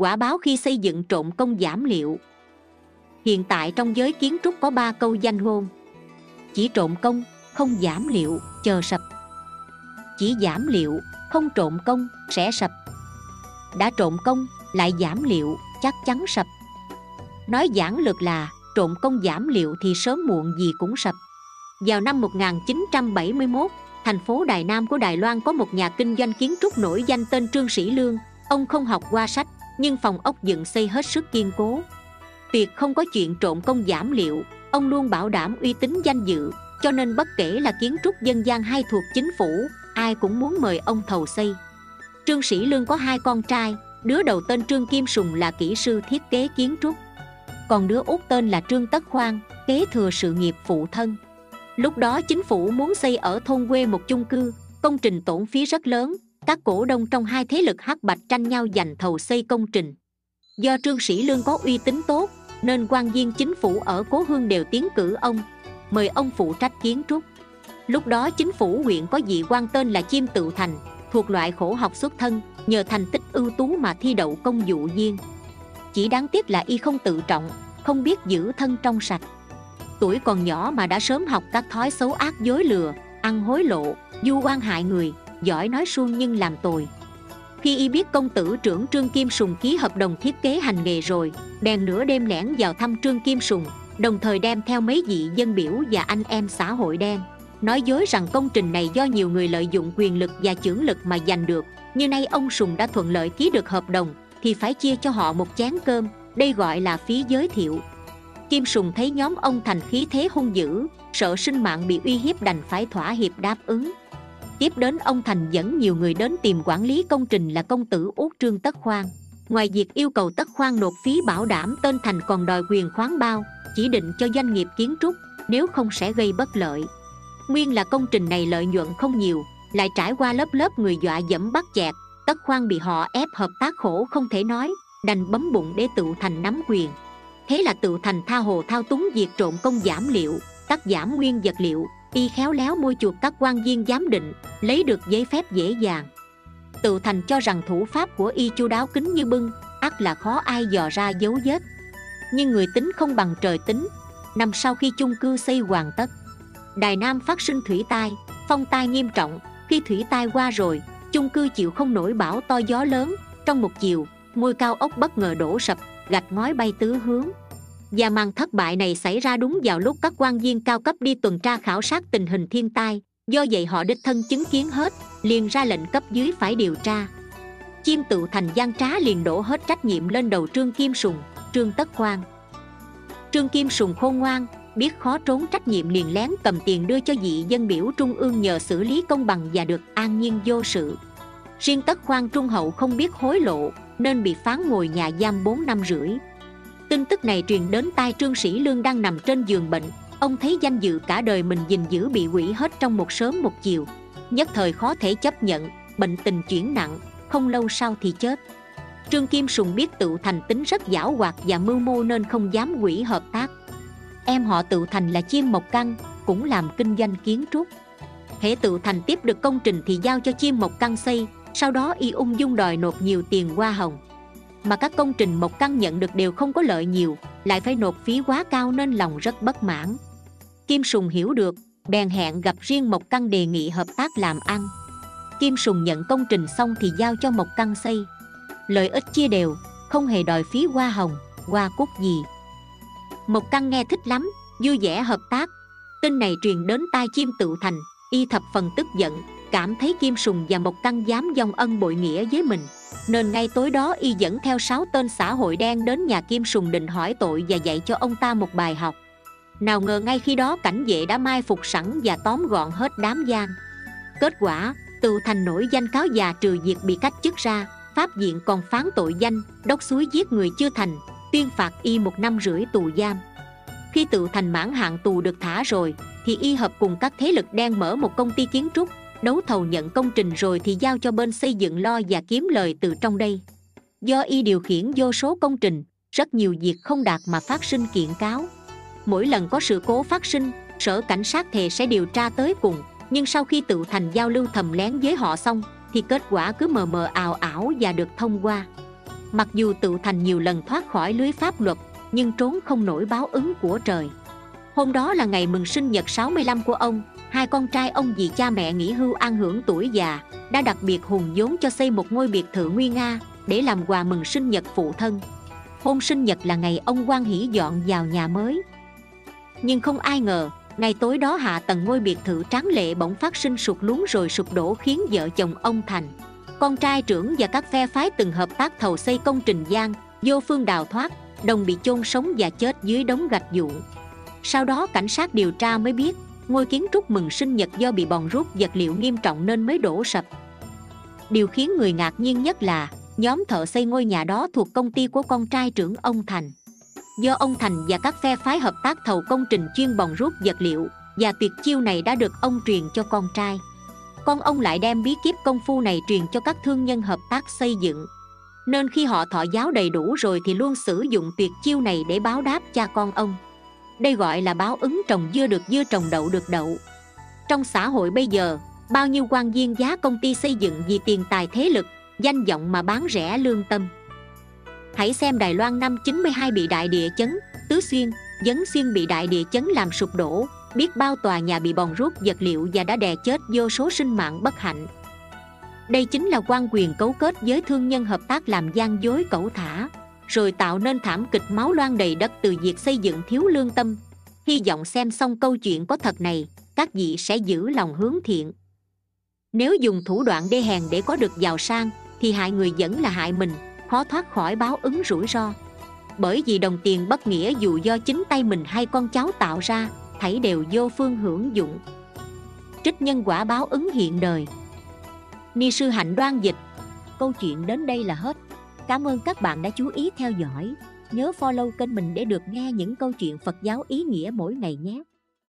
quả báo khi xây dựng trộn công giảm liệu. Hiện tại trong giới kiến trúc có ba câu danh ngôn chỉ trộn công, không giảm liệu, chờ sập. Chỉ giảm liệu, không trộn công, sẽ sập. Đã trộn công, lại giảm liệu, chắc chắn sập. Nói giản lược là trộn công giảm liệu thì sớm muộn gì cũng sập. Vào năm 1971 thành phố Đài Nam của Đài Loan có một nhà kinh doanh kiến trúc nổi danh tên Trương Sĩ Lương. Ông không học qua sách nhưng phòng ốc dựng xây hết sức kiên cố. Tuyệt không có chuyện trộn công giảm liệu, ông luôn bảo đảm uy tín danh dự, cho nên bất kể là kiến trúc dân gian hay thuộc chính phủ, ai cũng muốn mời ông thầu xây. Trương sĩ lương có hai con trai, đứa đầu tên trương kim sùng là kỹ sư thiết kế kiến trúc. Còn đứa út tên là trương tất khoan, kế thừa sự nghiệp phụ thân. Lúc đó chính phủ muốn xây ở thôn quê một chung cư, công trình tổn phí rất lớn các cổ đông trong hai thế lực hắc bạch tranh nhau giành thầu xây công trình. Do trương sĩ lương có uy tín tốt, nên quan viên chính phủ ở cố hương đều tiến cử ông, mời ông phụ trách kiến trúc. Lúc đó chính phủ huyện có vị quan tên là chiêm tự thành, thuộc loại khổ học xuất thân, nhờ thành tích ưu tú mà thi đậu công vụ viên. Chỉ đáng tiếc là y không tự trọng, không biết giữ thân trong sạch. Tuổi còn nhỏ mà đã sớm học các thói xấu ác dối lừa, ăn hối lộ, du oan hại người giỏi nói suông nhưng làm tồi. Khi y biết công tử trưởng trương kim sùng ký hợp đồng thiết kế hành nghề rồi, bèn nửa đêm lẻn vào thăm trương kim sùng, đồng thời đem theo mấy vị dân biểu và anh em xã hội đen. Nói dối rằng công trình này do nhiều người lợi dụng quyền lực và chưởng lực mà giành được như nay ông sùng đã thuận lợi ký được hợp đồng, thì phải chia cho họ một chén cơm, đây gọi là phí giới thiệu. Kim sùng thấy nhóm ông thành khí thế hung dữ, sợ sinh mạng bị uy hiếp đành phải thỏa hiệp đáp ứng tiếp đến ông thành dẫn nhiều người đến tìm quản lý công trình là công tử út trương tất khoan. Ngoài việc yêu cầu tất khoan nộp phí bảo đảm tên thành còn đòi quyền khoán bao, chỉ định cho doanh nghiệp kiến trúc, nếu không sẽ gây bất lợi. Nguyên là công trình này lợi nhuận không nhiều, lại trải qua lớp lớp người dọa dẫm bắt chẹt, tất khoan bị họ ép hợp tác khổ không thể nói, đành bấm bụng để tự thành nắm quyền. Thế là tự thành tha hồ thao túng việc trộn công giảm liệu, cắt giảm nguyên vật liệu y khéo léo mua chuộc các quan viên giám định, lấy được giấy phép dễ dàng. Tự thành cho rằng thủ pháp của y chu đáo kính như bưng, ắt là khó ai dò ra dấu vết. Nhưng người tính không bằng trời tính năm sau khi chung cư xây hoàn tất. Đài nam phát sinh thủy tai, phong tai nghiêm trọng, khi thủy tai qua rồi, chung cư chịu không nổi bão to gió lớn, trong một chiều, ngôi cao ốc bất ngờ đổ sập, gạch ngói bay tứ hướng và màn thất bại này xảy ra đúng vào lúc các quan viên cao cấp đi tuần tra khảo sát tình hình thiên tai. Do vậy họ đích thân chứng kiến hết, liền ra lệnh cấp dưới phải điều tra. Chiêm tự thành gian trá liền đổ hết trách nhiệm lên đầu trương kim sùng, trương tất quang. Trương kim sùng khôn ngoan, biết khó trốn trách nhiệm liền lén cầm tiền đưa cho vị dân biểu trung ương nhờ xử lý công bằng và được an nhiên vô sự. Riêng tất khoan trung hậu không biết hối lộ, nên bị phán ngồi nhà giam 4 năm rưỡi tin tức này truyền đến tai trương sĩ lương đang nằm trên giường bệnh. Ông thấy danh dự cả đời mình gìn giữ bị hủy hết trong một sớm một chiều. Nhất thời khó thể chấp nhận, bệnh tình chuyển nặng, không lâu sau thì chết. Trương kim sùng biết tự thành tính rất giảo hoạt và mưu mô nên không dám quỷ hợp tác. Em họ tự thành là chim mộc căn cũng làm kinh doanh kiến trúc. Hệ tự thành tiếp được công trình thì giao cho chim mộc căn xây, sau đó y ung dung đòi nộp nhiều tiền hoa hồng mà các công trình mộc căn nhận được đều không có lợi nhiều, lại phải nộp phí quá cao nên lòng rất bất mãn. Kim sùng hiểu được, bèn hẹn gặp riêng mộc căn đề nghị hợp tác làm ăn. Kim sùng nhận công trình xong thì giao cho mộc căn xây. Lợi ích chia đều, không hề đòi phí hoa hồng, hoa cúc gì. Mộc căn nghe thích lắm, vui vẻ hợp tác. Tin này truyền đến tai chim tự thành, y thập phần tức giận, cảm thấy kim sùng và mộc căn dám dòng ân bội nghĩa với mình nên ngay tối đó y dẫn theo sáu tên xã hội đen đến nhà kim sùng định hỏi tội và dạy cho ông ta một bài học. Nào ngờ ngay khi đó cảnh vệ đã mai phục sẵn và tóm gọn hết đám gian. Kết quả tự thành nổi danh cáo già trừ việc bị cách chức ra, pháp viện còn phán tội danh, đốc suối giết người chưa thành, tuyên phạt y một năm rưỡi tù giam. Khi tự thành mãn hạn tù được thả rồi, thì y hợp cùng các thế lực đen mở một công ty kiến trúc đấu thầu nhận công trình rồi thì giao cho bên xây dựng lo và kiếm lời từ trong đây. Do y điều khiển vô số công trình, rất nhiều việc không đạt mà phát sinh kiện cáo. Mỗi lần có sự cố phát sinh, sở cảnh sát thề sẽ điều tra tới cùng, nhưng sau khi tự thành giao lưu thầm lén với họ xong, thì kết quả cứ mờ mờ ảo ảo và được thông qua. Mặc dù tự thành nhiều lần thoát khỏi lưới pháp luật, nhưng trốn không nổi báo ứng của trời hôm đó là ngày mừng sinh nhật 65 của ông. Hai con trai ông vì cha mẹ nghỉ hưu an hưởng tuổi già, đã đặc biệt hùng vốn cho xây một ngôi biệt thự nguy nga để làm quà mừng sinh nhật phụ thân. Hôm sinh nhật là ngày ông quan hỷ dọn vào nhà mới. Nhưng không ai ngờ, ngày tối đó hạ tầng ngôi biệt thự tráng lệ bỗng phát sinh sụt lún rồi sụp đổ khiến vợ chồng ông thành, con trai trưởng và các phe phái từng hợp tác thầu xây công trình gian vô phương đào thoát, đồng bị chôn sống và chết dưới đống gạch vụn sau đó cảnh sát điều tra mới biết, ngôi kiến trúc mừng sinh nhật do bị bòn rút vật liệu nghiêm trọng nên mới đổ sập. Điều khiến người ngạc nhiên nhất là, nhóm thợ xây ngôi nhà đó thuộc công ty của con trai trưởng ông thành. Do ông thành và các phe phái hợp tác thầu công trình chuyên bòn rút vật liệu, và tuyệt chiêu này đã được ông truyền cho con trai. Con ông lại đem bí kíp công phu này truyền cho các thương nhân hợp tác xây dựng. Nên khi họ thọ giáo đầy đủ rồi thì luôn sử dụng tuyệt chiêu này để báo đáp cha con ông đây gọi là báo ứng trồng dưa được dưa trồng đậu được đậu. Trong xã hội bây giờ, bao nhiêu quan viên giá công ty xây dựng vì tiền tài thế lực, danh vọng mà bán rẻ lương tâm. Hãy xem đài loan năm 92 bị đại địa chấn, tứ xuyên dấn xuyên bị đại địa chấn làm sụp đổ, biết bao tòa nhà bị bòn rút vật liệu và đã đè chết vô số sinh mạng bất hạnh. Đây chính là quan quyền cấu kết với thương nhân hợp tác làm gian dối cẩu thả rồi tạo nên thảm kịch máu loang đầy đất từ việc xây dựng thiếu lương tâm. Hy vọng xem xong câu chuyện có thật này, các vị sẽ giữ lòng hướng thiện. Nếu dùng thủ đoạn đê hèn để có được giàu sang, thì hại người vẫn là hại mình, khó thoát khỏi báo ứng rủi ro. Bởi vì đồng tiền bất nghĩa dù do chính tay mình hay con cháu tạo ra thảy đều vô phương hưởng dụng. Trích nhân quả báo ứng hiện đời. Ni sư hạnh đoan dịch. Câu chuyện đến đây là hết cảm ơn các bạn đã chú ý theo dõi. Nhớ follow kênh mình để được nghe những câu chuyện phật giáo ý nghĩa mỗi ngày nhé.